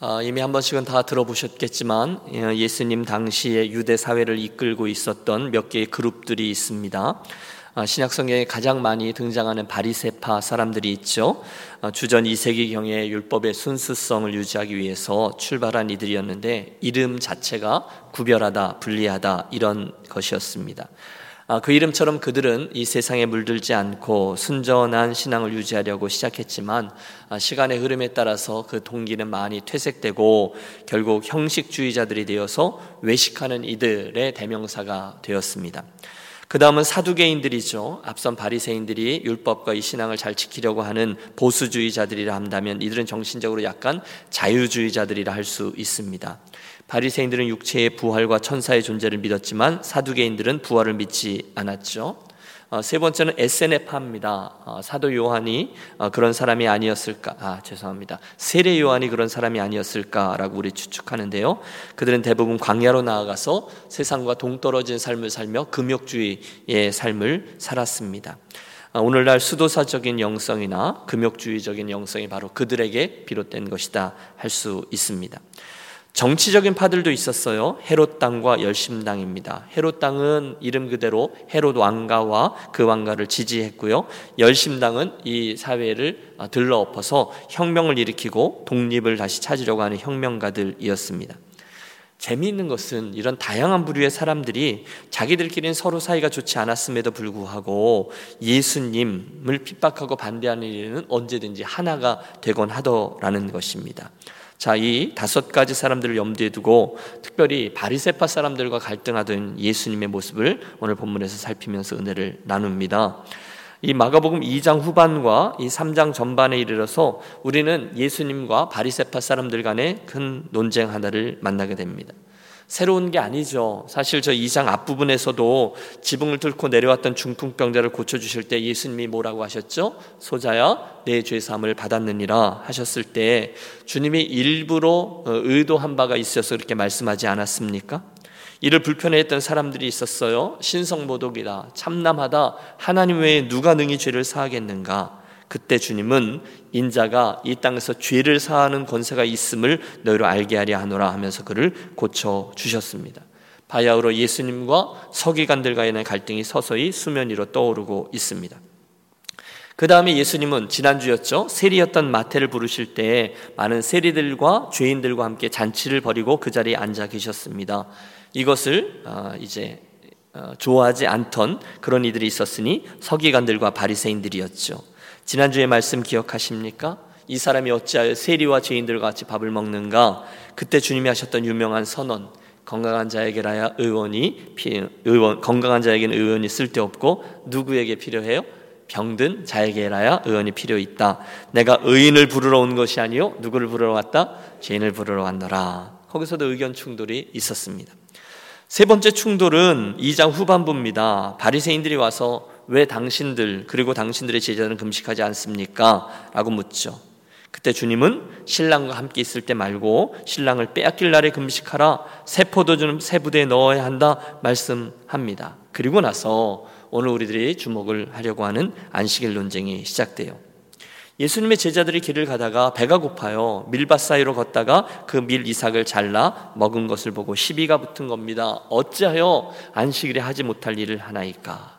어, 이미 한 번씩은 다 들어보셨겠지만 어, 예수님 당시에 유대 사회를 이끌고 있었던 몇 개의 그룹들이 있습니다. 어, 신약 성경에 가장 많이 등장하는 바리세파 사람들이 있죠. 주전 2세기 경에 율법의 순수성을 유지하기 위해서 출발한 이들이었는데 이름 자체가 구별하다, 분리하다 이런 것이었습니다. 아, 그 이름처럼 그들은 이 세상에 물들지 않고 순전한 신앙을 유지하려고 시작했지만 아, 시간의 흐름에 따라서 그 동기는 많이 퇴색되고 결국 형식주의자들이 되어서 외식하는 이들의 대명사가 되었습니다. 그 다음은 사두개인들이죠. 앞선 바리새인들이 율법과 이 신앙을 잘 지키려고 하는 보수주의자들이라 한다면 이들은 정신적으로 약간 자유주의자들이라 할 수 있습니다. 바리새인들은 육체의 부활과 천사의 존재를 믿었지만 사두개인들은 부활을 믿지 않았죠. 어, 세 번째는 에세네파입니다. 어, 사도 요한이 어, 그런 사람이 아니었을까? 아 죄송합니다. 세례 요한이 그런 사람이 아니었을까라고 우리 추측하는데요. 그들은 대부분 광야로 나아가서 세상과 동떨어진 삶을 살며 금욕주의의 삶을 살았습니다. 오늘날 수도사적인 영성이나 금욕주의적인 영성이 바로 그들에게 비롯된 것이다 할 수 있습니다. 정치적인 파들도 있었어요. 헤롯 당과 열심 당입니다. 헤롯 당은 이름 그대로 헤롯 왕가와 그 왕가를 지지했고요. 열심 당은 이 사회를 들러엎어서 혁명을 일으키고 독립을 다시 찾으려고 하는 혁명가들이었습니다. 재미있는 것은 이런 다양한 부류의 사람들이 자기들끼리는 서로 사이가 좋지 않았음에도 불구하고 예수님을 핍박하고 반대하는 일에는 언제든지 하나가 되곤 하더라는 것입니다. 자, 이 다섯 가지 사람들을 염두에 두고 특별히 바리세파 사람들과 갈등하던 예수님의 모습을 오늘 본문에서 살피면서 은혜를 나눕니다. 이 마가복음 2장 후반과 이 3장 전반에 이르러서 우리는 예수님과 바리세파 사람들 간의 큰 논쟁 하나를 만나게 됩니다. 새로운 게 아니죠. 사실 저 2장 앞부분에서도 지붕을 뚫고 내려왔던 중풍병자를 고쳐주실 때 예수님이 뭐라고 하셨죠? 소자야, 내 죄사함을 받았느니라 하셨을 때 주님이 일부러 어, 의도한 바가 있어서 그렇게 말씀하지 않았습니까? 이를 불편해했던 사람들이 있었어요. 신성모독이다, 참남하다, 하나님 외에 누가 능히 죄를 사하겠는가? 그때 주님은 인자가 이 땅에서 죄를 사하는 권세가 있음을 너희로 알게 하려 하노라 하면서 그를 고쳐 주셨습니다. 바야흐로 예수님과 서기관들과의 갈등이 서서히 수면 위로 떠오르고 있습니다. 그 다음에 예수님은 지난주였죠. 세리였던 마태를 부르실 때 많은 세리들과 죄인들과 함께 잔치를 벌이고 그 자리에 앉아 계셨습니다. 이것을 아, 이제 어, 좋아하지 않던 그런 이들이 있었으니 서기관들과 바리새인들이었죠. 지난주의 말씀 기억하십니까? 이 사람이 어찌하여 세리와 죄인들과 같이 밥을 먹는가? 그때 주님이 하셨던 유명한 선언. 건강한 자에게라야 의원이 의원 건강한 자에게는 의원이 쓸데없고 누구에게 필요해요? 병든 자에게라야 의원이 필요 있다. 내가 의인을 부르러 온 것이 아니요 누구를 부르러 왔다? 죄인을 부르러 왔노라. 거기서도 의견 충돌이 있었습니다. 세 번째 충돌은 2장 후반부입니다. 바리새인들이 와서 왜 당신들 그리고 당신들의 제자들은 금식하지 않습니까? 라고 묻죠. 그때 주님은 신랑과 함께 있을 때 말고 신랑을 빼앗길 날에 금식하라 새 포도주는 새 부대에 넣어야 한다 말씀합니다. 그리고 나서 오늘 우리들이 주목을 하려고 하는 안식일 논쟁이 시작돼요. 예수님의 제자들이 길을 가다가 배가 고파요. 밀밭 사이로 걷다가 그 밀 이삭을 잘라 먹은 것을 보고 시비가 붙은 겁니다. 어찌하여 안식일에 하지 못할 일을 하나이까?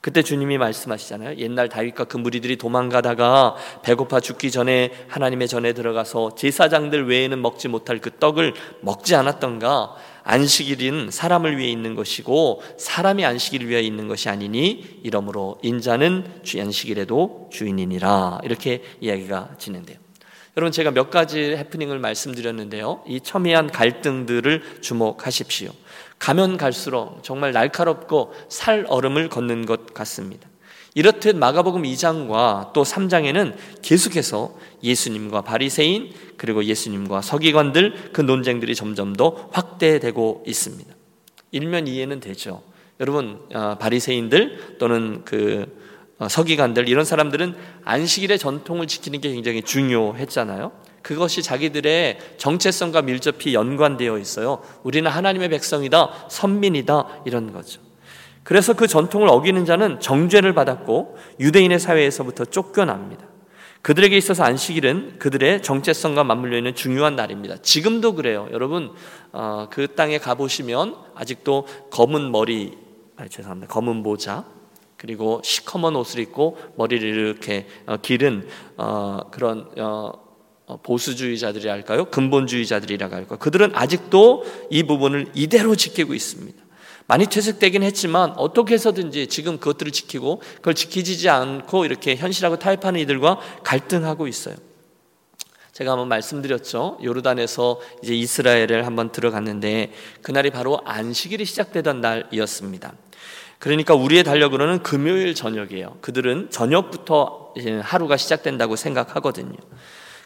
그때 주님이 말씀하시잖아요. 옛날 다윗과 그 무리들이 도망가다가 배고파 죽기 전에 하나님의 전에 들어가서 제사장들 외에는 먹지 못할 그 떡을 먹지 않았던가? 안식일은 사람을 위해 있는 것이고 사람이 안식일을 위해 있는 것이 아니니 이러므로 인자는 주 안식일에도 주인이니라. 이렇게 이야기가 진행돼요. 여러분 제가 몇 가지 해프닝을 말씀드렸는데요. 이 첨예한 갈등들을 주목하십시오. 가면 갈수록 정말 날카롭고 살 얼음을 걷는 것 같습니다. 이렇듯 마가복음 2장과 또 3장에는 계속해서 예수님과 바리새인 그리고 예수님과 서기관들 그 논쟁들이 점점 더 확대되고 있습니다. 일면 이해는 되죠. 여러분 아, 바리새인들 또는 그 어, 서기관들 이런 사람들은 안식일의 전통을 지키는 게 굉장히 중요했잖아요. 그것이 자기들의 정체성과 밀접히 연관되어 있어요. 우리는 하나님의 백성이다, 선민이다, 이런 거죠. 그래서 그 전통을 어기는 자는 정죄를 받았고 유대인의 사회에서부터 쫓겨납니다. 그들에게 있어서 안식일은 그들의 정체성과 맞물려 있는 중요한 날입니다. 지금도 그래요. 여러분 어, 그 땅에 가보시면 아직도 검은 머리, 아, 죄송합니다. 검은 모자 그리고 시커먼 옷을 입고 머리를 이렇게 어, 기른 어, 그런 어, 어 보수주의자들이 할까요? 근본주의자들이라고 할까요? 그들은 아직도 이 부분을 이대로 지키고 있습니다. 많이 퇴색되긴 했지만 어떻게 해서든지 지금 그것들을 지키고 그걸 지키지 않고 이렇게 현실하고 타협하는 이들과 갈등하고 있어요. 제가 한번 말씀드렸죠. 요르단에서 이제 이스라엘을 한번 들어갔는데 그날이 바로 안식일이 시작되던 날이었습니다. 그러니까 우리의 달력으로는 금요일 저녁이에요. 그들은 저녁부터 하루가 시작된다고 생각하거든요.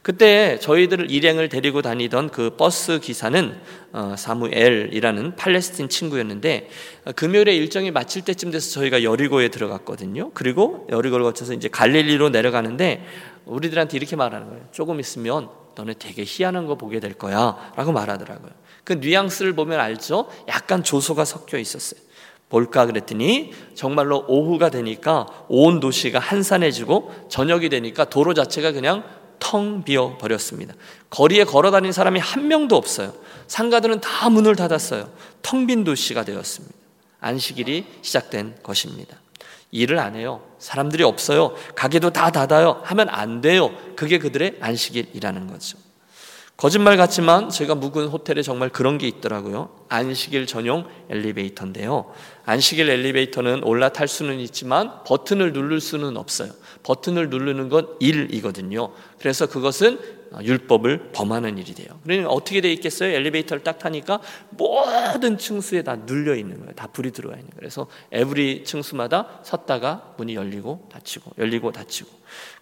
그때 저희들 일행을 데리고 다니던 그 버스 기사는 어, 사무엘이라는 팔레스틴 친구였는데 어, 금요일에 일정이 마칠 때쯤 돼서 저희가 여리고에 들어갔거든요. 그리고 여리고를 거쳐서 이제 갈릴리로 내려가는데 우리들한테 이렇게 말하는 거예요. 조금 있으면 너네 되게 희한한 거 보게 될 거야라고 말하더라고요. 그 뉘앙스를 보면 알죠? 약간 조소가 섞여 있었어요. 볼까 그랬더니 정말로 오후가 되니까 온 도시가 한산해지고 저녁이 되니까 도로 자체가 그냥 텅 비어 버렸습니다. 거리에 걸어 다니는 사람이 한 명도 없어요. 상가들은 다 문을 닫았어요. 텅 빈 도시가 되었습니다. 안식일이 시작된 것입니다. 일을 안 해요. 사람들이 없어요. 가게도 다 닫아요. 하면 안 돼요. 그게 그들의 안식일이라는 거죠. 거짓말 같지만 제가 묵은 호텔에 정말 그런 게 있더라고요. 안식일 전용 엘리베이터인데요. 안식일 엘리베이터는 올라탈 수는 있지만 버튼을 누를 수는 없어요. 버튼을 누르는 건 일이거든요. 그래서 그것은 율법을 범하는 일이 돼요. 그러니 어떻게 돼 있겠어요? 엘리베이터를 딱 타니까 모든 층수에 다 눌려 있는 거예요. 다 불이 들어와 있는 거예요. 그래서 에브리 층수마다 섰다가 문이 열리고 닫히고 열리고 닫히고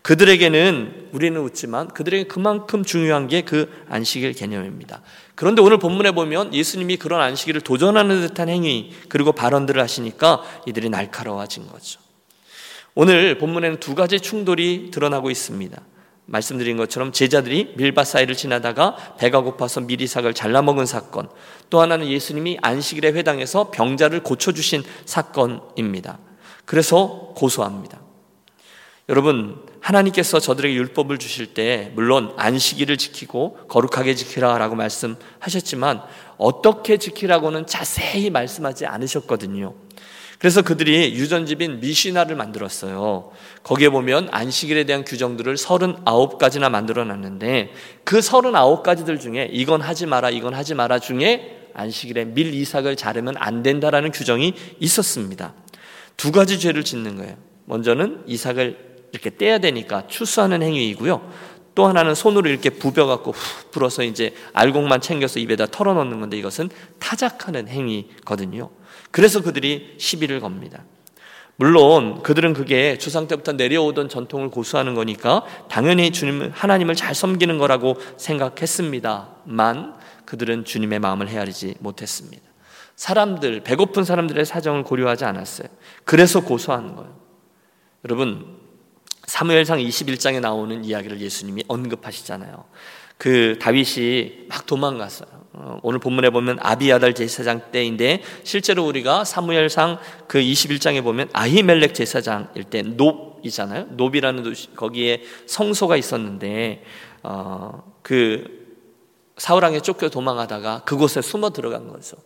그들에게는 우리는 웃지만 그들에게 그만큼 중요한 게 그 안식일 개념입니다. 그런데 오늘 본문에 보면 예수님이 그런 안식일을 도전하는 듯한 행위 그리고 발언들을 하시니까 이들이 날카로워진 거죠. 오늘 본문에는 두 가지 충돌이 드러나고 있습니다. 말씀드린 것처럼 제자들이 밀밭 사이를 지나다가 배가 고파서 미리삭을 잘라먹은 사건, 또 하나는 예수님이 안식일에 회당에서 병자를 고쳐주신 사건입니다. 그래서 고소합니다. 여러분, 하나님께서 저들에게 율법을 주실 때, 물론 안식일을 지키고 거룩하게 지키라라고 말씀하셨지만, 어떻게 지키라고는 자세히 말씀하지 않으셨거든요. 그래서 그들이 유전집인 미시나를 만들었어요. 거기에 보면 안식일에 대한 규정들을 39가지나 만들어 놨는데 그 39가지들 중에 이건 하지 마라, 이건 하지 마라 중에 안식일에 밀 이삭을 자르면 안 된다라는 규정이 있었습니다. 두 가지 죄를 짓는 거예요. 먼저는 이삭을 이렇게 떼야 되니까 추수하는 행위이고요. 또 하나는 손으로 이렇게 부벼갖고 후 불어서 이제 알곡만 챙겨서 입에다 털어넣는 건데 이것은 타작하는 행위거든요. 그래서 그들이 시비를 겁니다. 물론 그들은 그게 주상 때부터 내려오던 전통을 고수하는 거니까 당연히 주님 하나님을 잘 섬기는 거라고 생각했습니다만 그들은 주님의 마음을 헤아리지 못했습니다. 사람들 배고픈 사람들의 사정을 고려하지 않았어요. 그래서 고소하는 거예요. 여러분 사무엘상 21장에 나오는 이야기를 예수님이 언급하시잖아요. 그 다윗이 막 도망갔어요. 어, 오늘 본문에 보면 아비아달 제사장 때인데 실제로 우리가 사무엘상 그 21장에 보면 아히멜렉 제사장일 때 노이잖아요. 노비라는 도시 거기에 성소가 있었는데 어, 그 사울왕에 쫓겨 도망하다가 그곳에 숨어 들어간 거죠.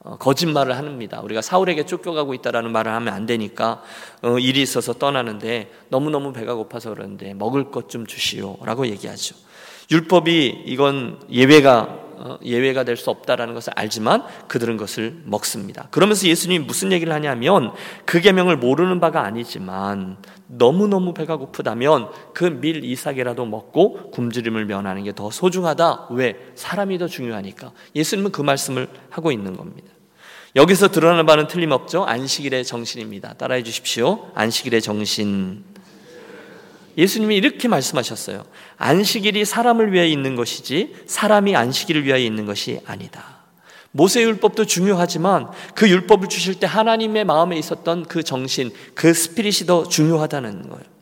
어, 거짓말을 합니다. 우리가 사울에게 쫓겨가고 있다라는 말을 하면 안 되니까 어, 일이 있어서 떠나는데 너무 너무 배가 고파서 그러는데 먹을 것 좀 주시오라고 얘기하죠. 율법이 이건 예외가 어, 예외가 될 수 없다라는 것을 알지만 그들은 것을 먹습니다. 그러면서 예수님이 무슨 얘기를 하냐면 그 계명을 모르는 바가 아니지만 너무너무 배가 고프다면 그 밀 이삭이라도 먹고 굶주림을 면하는 게 더 소중하다. 왜? 사람이 더 중요하니까. 예수님은 그 말씀을 하고 있는 겁니다. 여기서 드러나는 바는 틀림없죠. 안식일의 정신입니다. 따라해 주십시오. 안식일의 정신. 예수님이 이렇게 말씀하셨어요. 안식일이 사람을 위하여 있는 것이지 사람이 안식일을 위하여 있는 것이 아니다. 모세 율법도 중요하지만 그 율법을 주실 때 하나님의 마음에 있었던 그 정신, 그 스피릿이 더 중요하다는 거예요.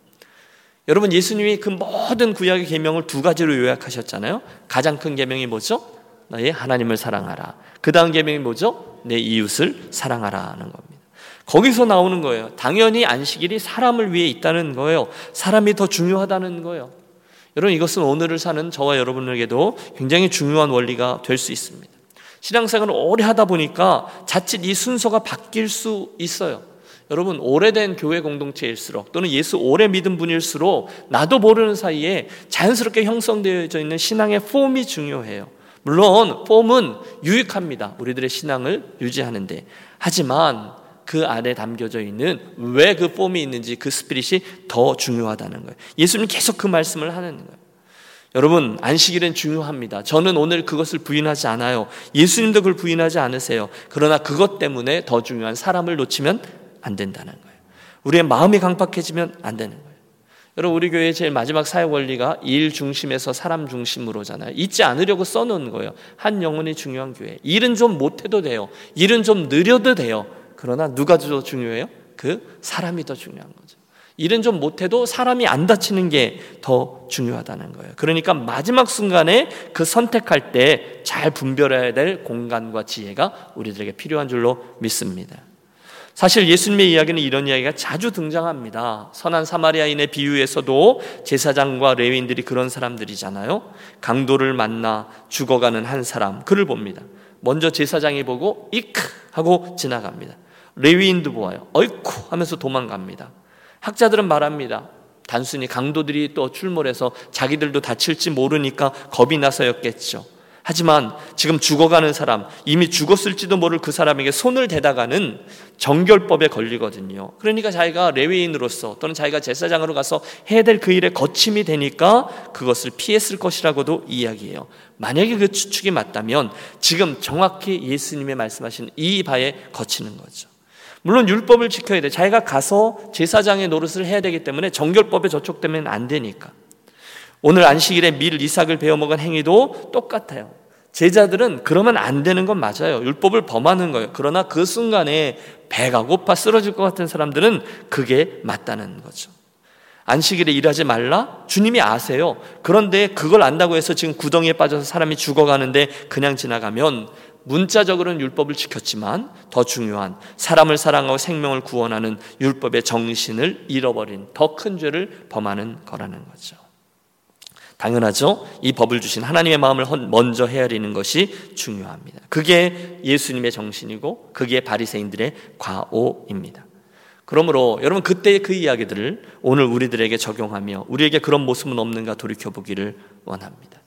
여러분 예수님이 그 모든 구약의 계명을 두 가지로 요약하셨잖아요. 가장 큰 계명이 뭐죠? 너의 하나님을 사랑하라. 그 다음 계명이 뭐죠? 내 이웃을 사랑하라는 겁니다. 거기서 나오는 거예요. 당연히 안식일이 사람을 위해 있다는 거예요. 사람이 더 중요하다는 거예요. 여러분 이것은 오늘을 사는 저와 여러분에게도 굉장히 중요한 원리가 될 수 있습니다. 신앙생활을 오래 하다 보니까 자칫 이 순서가 바뀔 수 있어요. 여러분 오래된 교회 공동체일수록 또는 예수 오래 믿은 분일수록 나도 모르는 사이에 자연스럽게 형성되어져 있는 신앙의 폼이 중요해요. 물론 폼은 유익합니다. 우리들의 신앙을 유지하는데 하지만 그 안에 담겨져 있는 왜 그 폼이 있는지 그 스피릿이 더 중요하다는 거예요. 예수님 계속 그 말씀을 하는 거예요. 여러분, 안식일은 중요합니다. 저는 오늘 그것을 부인하지 않아요. 예수님도 그걸 부인하지 않으세요. 그러나 그것 때문에 더 중요한 사람을 놓치면 안 된다는 거예요. 우리의 마음이 강팍해지면 안 되는 거예요. 여러분, 우리 교회의 제일 마지막 사역 원리가 일 중심에서 사람 중심으로잖아요. 잊지 않으려고 써놓은 거예요. 한 영혼이 중요한 교회. 일은 좀 못해도 돼요. 일은 좀 느려도 돼요. 그러나 누가 더 중요해요? 그 사람이 더 중요한 거죠. 일은 좀 못해도 사람이 안 다치는 게 더 중요하다는 거예요. 그러니까 마지막 순간에 그 선택할 때 잘 분별해야 될 공간과 지혜가 우리들에게 필요한 줄로 믿습니다. 사실 예수님의 이야기는 이런 이야기가 자주 등장합니다. 선한 사마리아인의 비유에서도 제사장과 레위인들이 그런 사람들이잖아요. 강도를 만나 죽어가는 한 사람, 그를 봅니다. 먼저 제사장이 보고 이크 하고 지나갑니다. 레위인도 보아요. 어이쿠 하면서 도망갑니다. 학자들은 말합니다. 단순히 강도들이 또 출몰해서 자기들도 다칠지 모르니까 겁이 나서였겠죠. 하지만 지금 죽어가는 사람, 이미 죽었을지도 모를 그 사람에게 손을 대다가는 정결법에 걸리거든요. 그러니까 자기가 레위인으로서 또는 자기가 제사장으로 가서 해야 될 그 일에 거침이 되니까 그것을 피했을 것이라고도 이야기해요. 만약에 그 추측이 맞다면 지금 정확히 예수님의 말씀하신 이 바에 거치는 거죠. 물론 율법을 지켜야 돼. 자기가 가서 제사장의 노릇을 해야 되기 때문에 정결법에 저촉되면 안 되니까. 오늘 안식일에 밀 이삭을 베어 먹은 행위도 똑같아요. 제자들은 그러면 안 되는 건 맞아요. 율법을 범하는 거예요. 그러나 그 순간에 배가 고파 쓰러질 것 같은 사람들은 그게 맞다는 거죠. 안식일에 일하지 말라? 주님이 아세요. 그런데 그걸 안다고 해서 지금 구덩이에 빠져서 사람이 죽어가는데 그냥 지나가면 문자적으로는 율법을 지켰지만 더 중요한 사람을 사랑하고 생명을 구원하는 율법의 정신을 잃어버린 더 큰 죄를 범하는 거라는 거죠. 당연하죠. 이 법을 주신 하나님의 마음을 먼저 헤아리는 것이 중요합니다. 그게 예수님의 정신이고 그게 바리새인들의 과오입니다. 그러므로 여러분 그때의 그 이야기들을 오늘 우리들에게 적용하며 우리에게 그런 모습은 없는가 돌이켜 보기를 원합니다.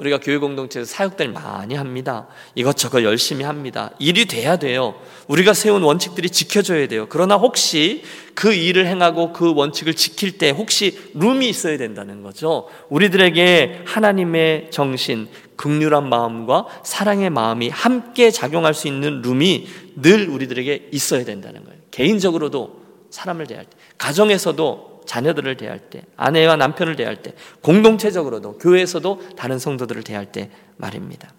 우리가 교회 공동체에서 사역들 많이 합니다. 이것저것 열심히 합니다. 일이 돼야 돼요. 우리가 세운 원칙들이 지켜져야 돼요. 그러나 혹시 그 일을 행하고 그 원칙을 지킬 때 혹시 룸이 있어야 된다는 거죠. 우리들에게 하나님의 정신, 극률한 마음과 사랑의 마음이 함께 작용할 수 있는 룸이 늘 우리들에게 있어야 된다는 거예요. 개인적으로도 사람을 대할 때, 가정에서도 자녀들을 대할 때, 아내와 남편을 대할 때, 공동체적으로도 교회에서도 다른 성도들을 대할 때 말입니다.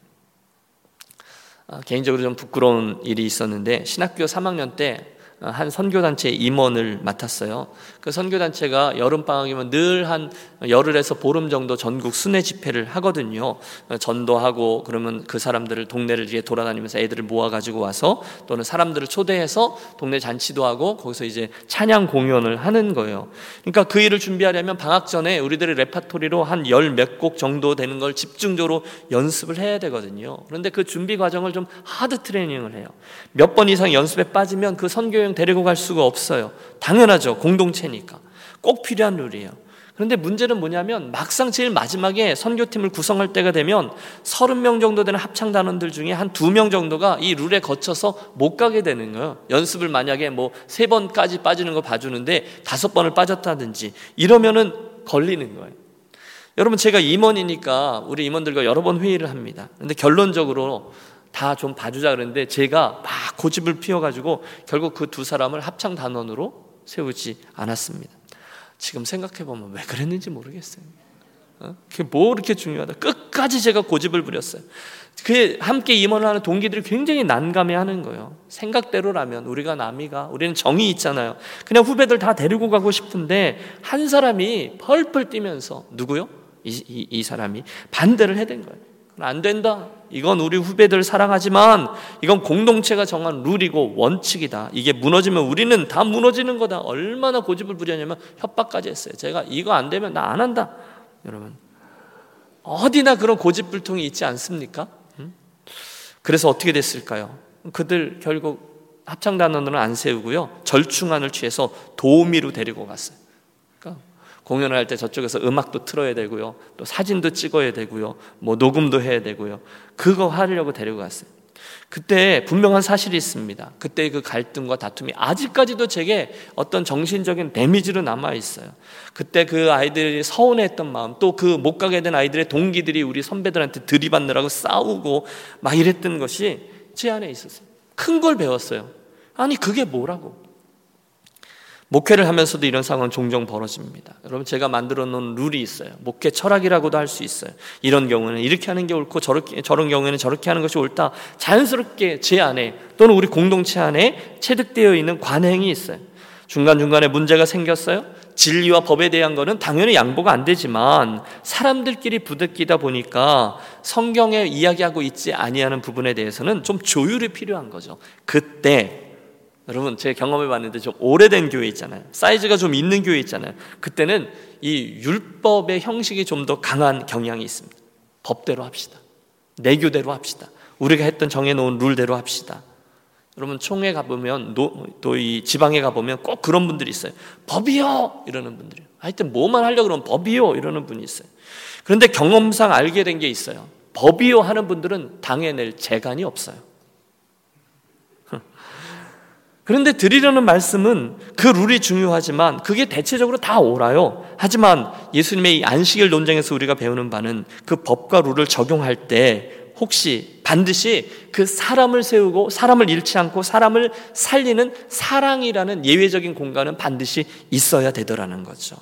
아, 개인적으로 좀 부끄러운 일이 있었는데 신학교 3학년 때 한 선교단체 임원을 맡았어요. 그 선교단체가 여름방학이면 늘 한 열흘에서 보름 정도 전국 순회 집회를 하거든요. 전도하고 그러면 그 사람들을 동네를 이제 돌아다니면서 애들을 모아가지고 와서 또는 사람들을 초대해서 동네 잔치도 하고 거기서 이제 찬양 공연을 하는 거예요. 그러니까 그 일을 준비하려면 방학 전에 우리들의 레파토리로 한 열 몇 곡 정도 되는 걸 집중적으로 연습을 해야 되거든요. 그런데 그 준비 과정을 좀 하드 트레이닝을 해요. 몇 번 이상 연습에 빠지면 그 그냥 데리고 갈 수가 없어요. 당연하죠. 공동체 니까. 꼭 필요한 룰이에요. 그런데 문제는 뭐냐면 막상 제일 마지막에 선교팀을 구성할 때가 되면 30명 정도 되는 합창 단원들 중에 한두명 정도가 이 룰에 거쳐서 못 가게 되는 거예요. 연습을 만약에 뭐세 번까지 빠지는 거 봐주는데 다섯 번을 빠졌다든지 이러면은 걸리는 거예요. 여러분 제가 임원이니까 우리 임원들과 여러 번 회의를 합니다. 근데 결론적으로 다 좀 봐주자 그랬는데 제가 막 고집을 피워가지고 결국 그 두 사람을 합창 단원으로 세우지 않았습니다. 지금 생각해보면 왜 그랬는지 모르겠어요. 어? 그게 뭐 이렇게 중요하다. 끝까지 제가 고집을 부렸어요. 그 함께 임원을 하는 동기들이 굉장히 난감해 하는 거예요. 생각대로라면 우리가 남이가 우리는 정이 있잖아요. 그냥 후배들 다 데리고 가고 싶은데 한 사람이 펄펄 뛰면서 누구요? 이, 이, 이 사람이 반대를 해댄 거예요. 안 된다. 이건 우리 후배들 사랑하지만 이건 공동체가 정한 룰이고 원칙이다. 이게 무너지면 우리는 다 무너지는 거다. 얼마나 고집을 부렸냐면 협박까지 했어요. 제가 이거 안 되면 나 안 한다. 여러분 어디나 그런 고집불통이 있지 않습니까? 그래서 어떻게 됐을까요? 그들 결국 합창단원으로 안 세우고요. 절충안을 취해서 도우미로 데리고 갔어요. 공연을 할 때 저쪽에서 음악도 틀어야 되고요. 또 사진도 찍어야 되고요. 뭐 녹음도 해야 되고요. 그거 하려고 데리고 갔어요. 그때 분명한 사실이 있습니다. 그때 그 갈등과 다툼이 아직까지도 제게 어떤 정신적인 데미지로 남아 있어요. 그때 그 아이들이 서운했던 마음, 또 그 못 가게 된 아이들의 동기들이 우리 선배들한테 들이받느라고 싸우고 막 이랬던 것이 제 안에 있었어요. 큰 걸 배웠어요. 아니 그게 뭐라고? 목회를 하면서도 이런 상황은 종종 벌어집니다. 여러분 제가 만들어 놓은 룰이 있어요. 목회 철학이라고도 할 수 있어요. 이런 경우는 이렇게 하는 게 옳고 저렇게 저런 경우에는 저렇게 하는 것이 옳다. 자연스럽게 제 안에 또는 우리 공동체 안에 체득되어 있는 관행이 있어요. 중간중간에 문제가 생겼어요. 진리와 법에 대한 거는 당연히 양보가 안 되지만 사람들끼리 부대끼다 보니까 성경에 이야기하고 있지 아니하는 부분에 대해서는 좀 조율이 필요한 거죠. 그때 여러분 제 경험해 봤는데 좀 오래된 교회 있잖아요. 사이즈가 좀 있는 교회 있잖아요. 그때는 이 율법의 형식이 좀 더 강한 경향이 있습니다. 법대로 합시다. 내교대로 합시다. 우리가 했던 정해놓은 룰대로 합시다. 여러분 총회 가보면 또 이 지방에 가보면 꼭 그런 분들이 있어요. 법이요 이러는 분들이. 하여튼 뭐만 하려 그러면 법이요 이러는 분이 있어요. 그런데 경험상 알게 된 게 있어요. 법이요 하는 분들은 당해낼 재간이 없어요. 그런데 드리려는 말씀은 그 룰이 중요하지만 그게 대체적으로 다 옳아요. 하지만 예수님의 이 안식일 논쟁에서 우리가 배우는 바는 그 법과 룰을 적용할 때 혹시 반드시 그 사람을 세우고 사람을 잃지 않고 사람을 살리는 사랑이라는 예외적인 공간은 반드시 있어야 되더라는 거죠.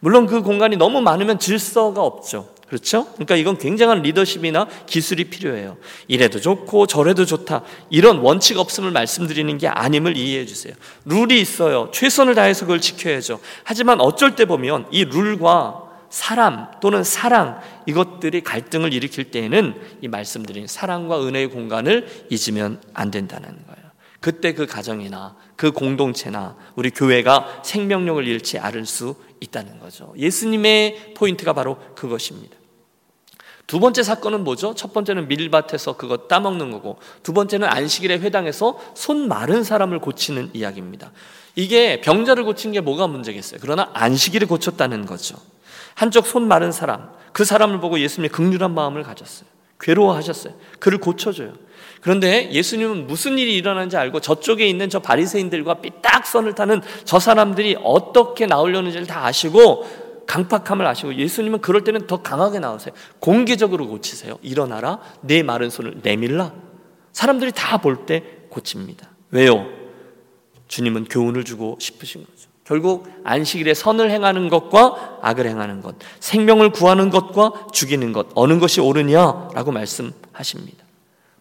물론 그 공간이 너무 많으면 질서가 없죠. 그렇죠? 그러니까 이건 굉장한 리더십이나 기술이 필요해요. 이래도 좋고 저래도 좋다. 이런 원칙 없음을 말씀드리는 게 아님을 이해해 주세요. 룰이 있어요. 최선을 다해서 그걸 지켜야죠. 하지만 어쩔 때 보면 이 룰과 사람 또는 사랑 이것들이 갈등을 일으킬 때에는 이 말씀드린 사랑과 은혜의 공간을 잊으면 안 된다는 거예요. 그때 그 가정이나 그 공동체나 우리 교회가 생명력을 잃지 않을 수 있다는 거죠. 예수님의 포인트가 바로 그것입니다. 두 번째 사건은 뭐죠? 첫 번째는 밀밭에서 그거 따먹는 거고, 두 번째는 안식일에 회당에서 손 마른 사람을 고치는 이야기입니다. 이게 병자를 고친 게 뭐가 문제겠어요? 그러나 안식일을 고쳤다는 거죠. 한쪽 손 마른 사람, 그 사람을 보고 예수님이 극률한 마음을 가졌어요. 괴로워하셨어요. 그를 고쳐줘요. 그런데 예수님은 무슨 일이 일어나는지 알고 저쪽에 있는 저 바리새인들과 삐딱선을 타는 저 사람들이 어떻게 나오려는지를 다 아시고 강팍함을 아시고 예수님은 그럴 때는 더 강하게 나오세요. 공개적으로 고치세요. 일어나라. 내 마른 손을 내밀라. 사람들이 다 볼 때 고칩니다. 왜요? 주님은 교훈을 주고 싶으신 거죠. 결국 안식일에 선을 행하는 것과 악을 행하는 것, 생명을 구하는 것과 죽이는 것, 어느 것이 옳으냐라고 말씀하십니다.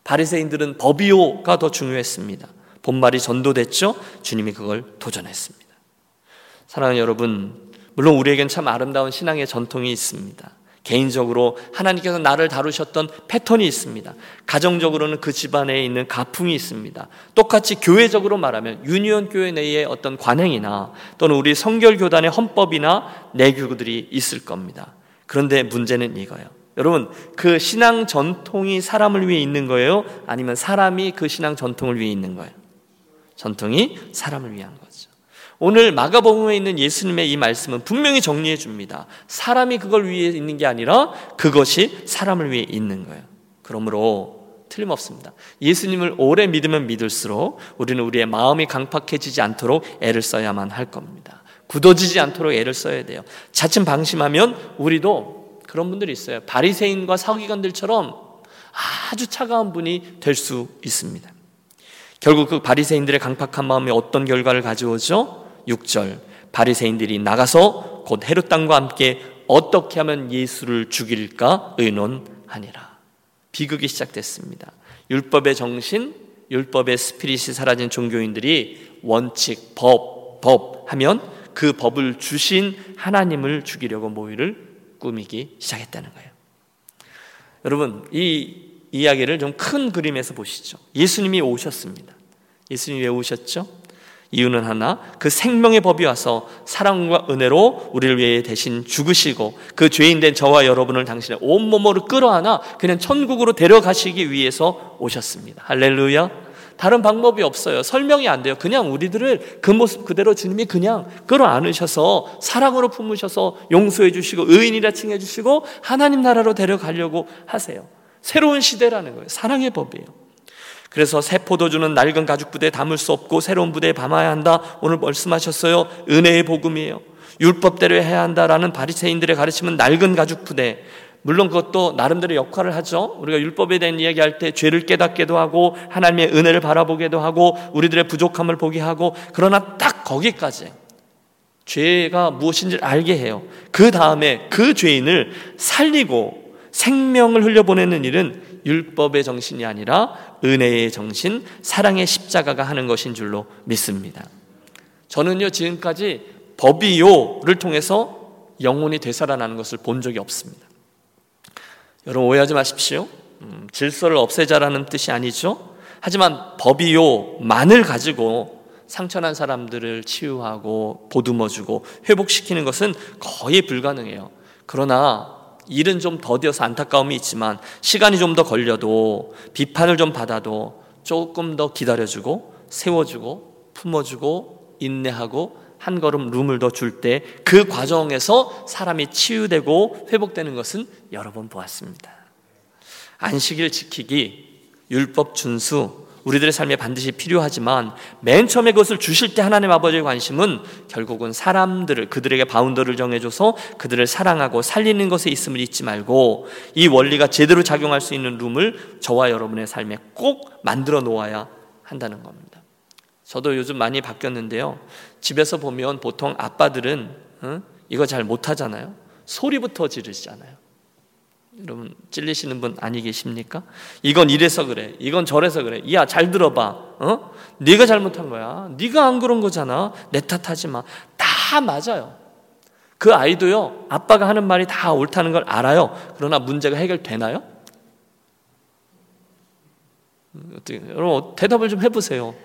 바리새인들은 법이요가 더 중요했습니다. 본말이 전도됐죠. 주님이 그걸 도전했습니다. 사랑하는 여러분, 물론 우리에겐 참 아름다운 신앙의 전통이 있습니다. 개인적으로 하나님께서 나를 다루셨던 패턴이 있습니다. 가정적으로는 그 집안에 있는 가풍이 있습니다. 똑같이 교회적으로 말하면 유니온 교회 내의 어떤 관행이나 또는 우리 성결 교단의 헌법이나 내교들이 있을 겁니다. 그런데 문제는 이거예요. 여러분, 그 신앙 전통이 사람을 위해 있는 거예요? 아니면 사람이 그 신앙 전통을 위해 있는 거예요? 전통이 사람을 위한 거예요. 오늘 마가복음에 있는 예수님의 이 말씀은 분명히 정리해 줍니다. 사람이 그걸 위해 있는 게 아니라 그것이 사람을 위해 있는 거예요. 그러므로 틀림없습니다. 예수님을 오래 믿으면 믿을수록 우리는 우리의 마음이 강팍해지지 않도록 애를 써야만 할 겁니다. 굳어지지 않도록 애를 써야 돼요. 자칫 방심하면 우리도 그런 분들이 있어요. 바리새인과 사기관들처럼 아주 차가운 분이 될 수 있습니다. 결국 그 바리새인들의 강팍한 마음이 어떤 결과를 가져오죠? 6절 바리새인들이 나가서 곧 헤롯 땅과 함께 어떻게 하면 예수를 죽일까 의논하니라. 비극이 시작됐습니다. 율법의 정신, 율법의 스피릿이 사라진 종교인들이 원칙, 법, 법 하면 그 법을 주신 하나님을 죽이려고 모의를 꾸미기 시작했다는 거예요. 여러분, 이 이야기를 좀 큰 그림에서 보시죠. 예수님이 오셨습니다. 예수님이 왜 오셨죠? 이유는 하나, 그 생명의 법이 와서 사랑과 은혜로 우리를 위해 대신 죽으시고 그 죄인된 저와 여러분을 당신의 온몸으로 끌어안아 그냥 천국으로 데려가시기 위해서 오셨습니다. 할렐루야. 다른 방법이 없어요. 설명이 안 돼요. 그냥 우리들을 그 모습 그대로 주님이 그냥 끌어안으셔서 사랑으로 품으셔서 용서해 주시고 의인이라 칭해 주시고 하나님 나라로 데려가려고 하세요. 새로운 시대라는 거예요. 사랑의 법이에요. 그래서 새 포도주는 낡은 가죽 부대에 담을 수 없고 새로운 부대에 담아야 한다. 오늘 말씀하셨어요. 은혜의 복음이에요. 율법대로 해야 한다라는 바리새인들의 가르침은 낡은 가죽 부대. 물론 그것도 나름대로 역할을 하죠. 우리가 율법에 대한 이야기할 때 죄를 깨닫게도 하고 하나님의 은혜를 바라보게도 하고 우리들의 부족함을 보게 하고 그러나 딱 거기까지 죄가 무엇인지 알게 해요. 그 다음에 그 죄인을 살리고 생명을 흘려보내는 일은 율법의 정신이 아니라 은혜의 정신, 사랑의 십자가가 하는 것인 줄로 믿습니다. 저는요, 지금까지 법이요를 통해서 영혼이 되살아나는 것을 본 적이 없습니다. 여러분 오해하지 마십시오. 음, 질서를 없애자라는 뜻이 아니죠. 하지만 법이요만을 가지고 상처난 사람들을 치유하고 보듬어주고 회복시키는 것은 거의 불가능해요. 그러나 일은 좀 더디어서 안타까움이 있지만 시간이 좀 더 걸려도 비판을 좀 받아도 조금 더 기다려주고 세워주고 품어주고 인내하고 한 걸음 룸을 더 줄 때 그 과정에서 사람이 치유되고 회복되는 것은 여러 번 보았습니다. 안식일 지키기, 율법 준수, 우리들의 삶에 반드시 필요하지만 맨 처음에 그것을 주실 때 하나님 아버지의 관심은 결국은 사람들을 그들에게 바운더를 정해줘서 그들을 사랑하고 살리는 것에 있음을 잊지 말고 이 원리가 제대로 작용할 수 있는 룸을 저와 여러분의 삶에 꼭 만들어 놓아야 한다는 겁니다. 저도 요즘 많이 바뀌었는데요. 집에서 보면 보통 아빠들은 어? 이거 잘 못하잖아요. 소리부터 지르시잖아요. 여러분 찔리시는 분 아니 계십니까? 이건 이래서 그래. 이건 저래서 그래. 야, 잘 들어봐. 어? 네가 잘못한 거야. 네가 안 그런 거잖아. 내 탓하지 마. 다 맞아요. 그 아이도요. 아빠가 하는 말이 다 옳다는 걸 알아요. 그러나 문제가 해결되나요? 어떻게 여러분 대답을 좀 해보세요.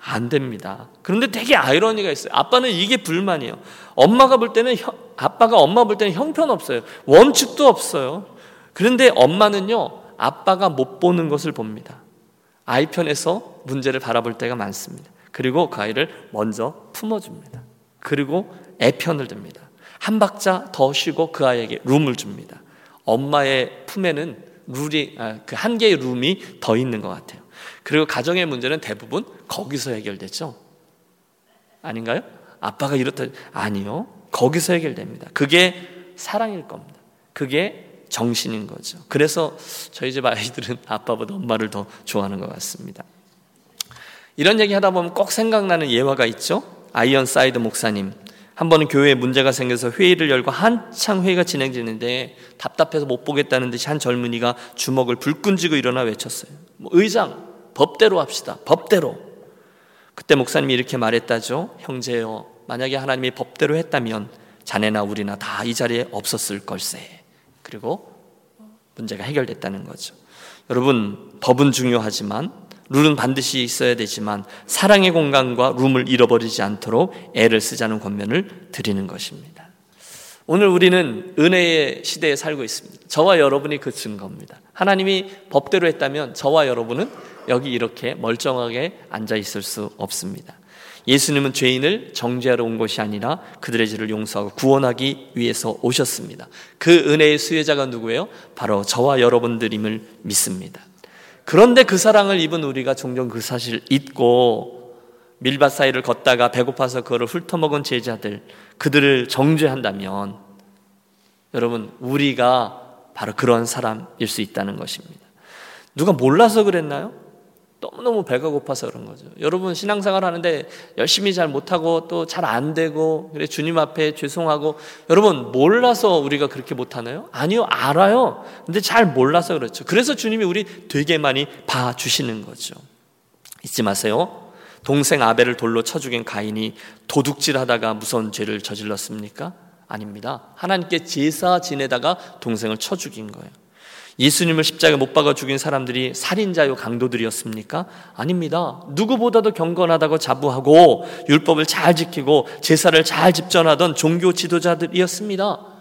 안 됩니다. 그런데 되게 아이러니가 있어요. 아빠는 이게 불만이에요. 엄마가 볼 때는 아빠가 엄마 볼 때는 형편없어요. 원칙도 없어요. 그런데 엄마는요, 아빠가 못 보는 것을 봅니다. 아이 편에서 문제를 바라볼 때가 많습니다. 그리고 그 아이를 먼저 품어줍니다. 그리고 애 편을 듭니다. 한 박자 더 쉬고 그 아이에게 룸을 줍니다. 엄마의 품에는 룰이, 아, 그한 개의 룸이 더 있는 것 같아요. 그리고 가정의 문제는 대부분 거기서 해결됐죠. 아닌가요? 아빠가 이렇다. 아니요. 거기서 해결됩니다. 그게 사랑일 겁니다. 그게 정신인 거죠. 그래서 저희 집 아이들은 아빠보다 엄마를 더 좋아하는 것 같습니다. 이런 얘기 하다 보면 꼭 생각나는 예화가 있죠. 아이언 사이드 목사님. 한 번은 교회에 문제가 생겨서 회의를 열고 한창 회의가 진행되는데 답답해서 못 보겠다는 듯이 한 젊은이가 주먹을 불끈 쥐고 일어나 외쳤어요. 뭐 의장, 법대로 합시다. 법대로. 그때 목사님이 이렇게 말했다죠. 형제여, 만약에 하나님이 법대로 했다면 자네나 우리나 다 이 자리에 없었을 걸세. 그리고 문제가 해결됐다는 거죠. 여러분, 법은 중요하지만 룰은 반드시 있어야 되지만 사랑의 공간과 룸을 잃어버리지 않도록 애를 쓰자는 권면을 드리는 것입니다. 오늘 우리는 은혜의 시대에 살고 있습니다. 저와 여러분이 그 증거입니다. 하나님이 법대로 했다면 저와 여러분은 여기 이렇게 멀쩡하게 앉아 있을 수 없습니다. 예수님은 죄인을 정죄하러 온 것이 아니라 그들의 죄를 용서하고 구원하기 위해서 오셨습니다. 그 은혜의 수혜자가 누구예요? 바로 저와 여러분들임을 믿습니다. 그런데 그 사랑을 입은 우리가 종종 그 사실을 잊고 밀밭 사이를 걷다가 배고파서 그거를 훑어먹은 제자들, 그들을 정죄한다면 여러분, 우리가 바로 그런 사람일 수 있다는 것입니다. 누가 몰라서 그랬나요? 너무너무 배가 고파서 그런 거죠. 여러분 신앙생활 하는데 열심히 잘 못하고 또 잘 안 되고 그래 주님 앞에 죄송하고 여러분 몰라서 우리가 그렇게 못하나요? 아니요 알아요. 근데 잘 몰라서 그렇죠. 그래서 주님이 우리 되게 많이 봐주시는 거죠. 잊지 마세요. 동생 아벨을 돌로 쳐 죽인 가인이 도둑질하다가 무서운 죄를 저질렀습니까? 아닙니다. 하나님께 제사 지내다가 동생을 쳐 죽인 거예요. 예수님을 십자가에 못 박아 죽인 사람들이 살인자요 강도들이었습니까? 아닙니다. 누구보다도 경건하다고 자부하고 율법을 잘 지키고 제사를 잘 집전하던 종교 지도자들이었습니다.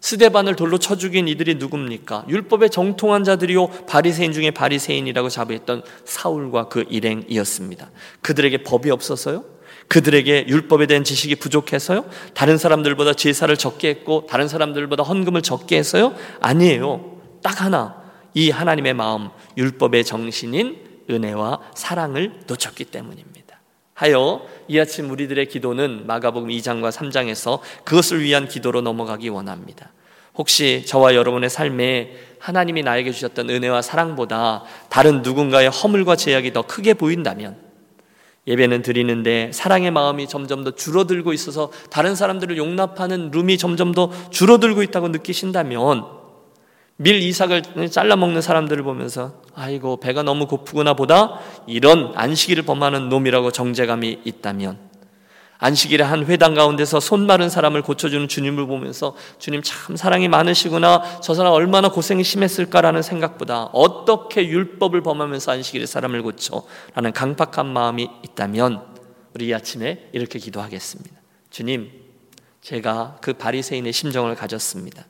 스데반을 돌로 쳐 죽인 이들이 누굽니까? 율법에 정통한 자들이요 바리새인 중에 바리새인이라고 자부했던 사울과 그 일행이었습니다. 그들에게 법이 없어서요? 그들에게 율법에 대한 지식이 부족해서요? 다른 사람들보다 제사를 적게 했고 다른 사람들보다 헌금을 적게 해서요? 아니에요. 딱 하나. 이 하나님의 마음, 율법의 정신인 은혜와 사랑을 놓쳤기 때문입니다. 하여 이 아침 우리들의 기도는 마가복음 2장과 3장에서 그것을 위한 기도로 넘어가기 원합니다. 혹시 저와 여러분의 삶에 하나님이 나에게 주셨던 은혜와 사랑보다 다른 누군가의 허물과 제약이 더 크게 보인다면 예배는 드리는데 사랑의 마음이 점점 더 줄어들고 있어서 다른 사람들을 용납하는 룸이 점점 더 줄어들고 있다고 느끼신다면 밀 이삭을 잘라 먹는 사람들을 보면서 아이고 배가 너무 고프구나 보다 이런 안식일을 범하는 놈이라고 정제감이 있다면 안식일의 한 회당 가운데서 손 마른 사람을 고쳐주는 주님을 보면서 주님 참 사랑이 많으시구나 저 사람 얼마나 고생이 심했을까라는 생각보다 어떻게 율법을 범하면서 안식일에 사람을 고쳐 라는 강팍한 마음이 있다면 우리 이 아침에 이렇게 기도하겠습니다. 주님 제가 그 바리새인의 심정을 가졌습니다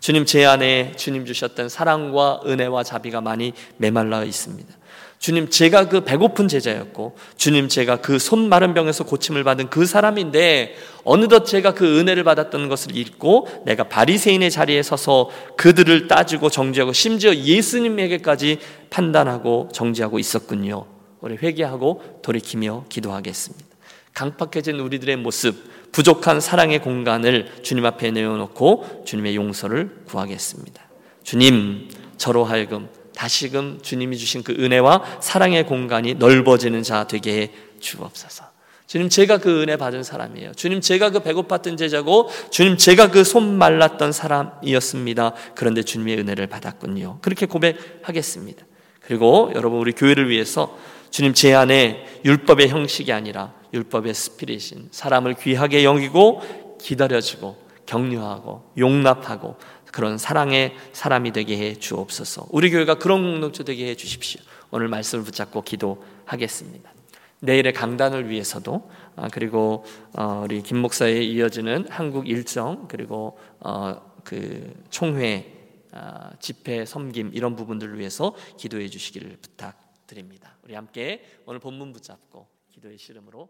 주님 제 안에 주님 주셨던 사랑과 은혜와 자비가 많이 메말라 있습니다. 주님 제가 그 배고픈 제자였고 주님 제가 그 손 마른 병에서 고침을 받은 그 사람인데 어느덧 제가 그 은혜를 받았던 것을 잊고 내가 바리새인의 자리에 서서 그들을 따지고 정죄하고 심지어 예수님에게까지 판단하고 정죄하고 있었군요. 우리 회개하고 돌이키며 기도하겠습니다. 강팍해진 우리들의 모습 부족한 사랑의 공간을 주님 앞에 내어놓고 주님의 용서를 구하겠습니다. 주님, 저로 하여금 다시금 주님이 주신 그 은혜와 사랑의 공간이 넓어지는 자 되게 해 주옵소서. 주님, 제가 그 은혜 받은 사람이에요. 주님, 제가 그 배고팠던 제자고, 주님, 제가 그 손 말랐던 사람이었습니다. 그런데 주님의 은혜를 받았군요. 그렇게 고백하겠습니다. 그리고 여러분, 우리 교회를 위해서 주님 제 안에 율법의 형식이 아니라 율법의 스피릿인 사람을 귀하게 여기고 기다려주고 격려하고 용납하고 그런 사랑의 사람이 되게 해 주옵소서. 우리 교회가 그런 공동체 되게 해 주십시오. 오늘 말씀을 붙잡고 기도하겠습니다. 내일의 강단을 위해서도 아, 그리고 어, 우리 김 목사에 이어지는 한국 일정 그리고 어, 그 총회 아, 집회 섬김 이런 부분들을 위해서 기도해 주시기를 부탁드립니다. 우리 함께 오늘 본문 붙잡고 기도의 씨름으로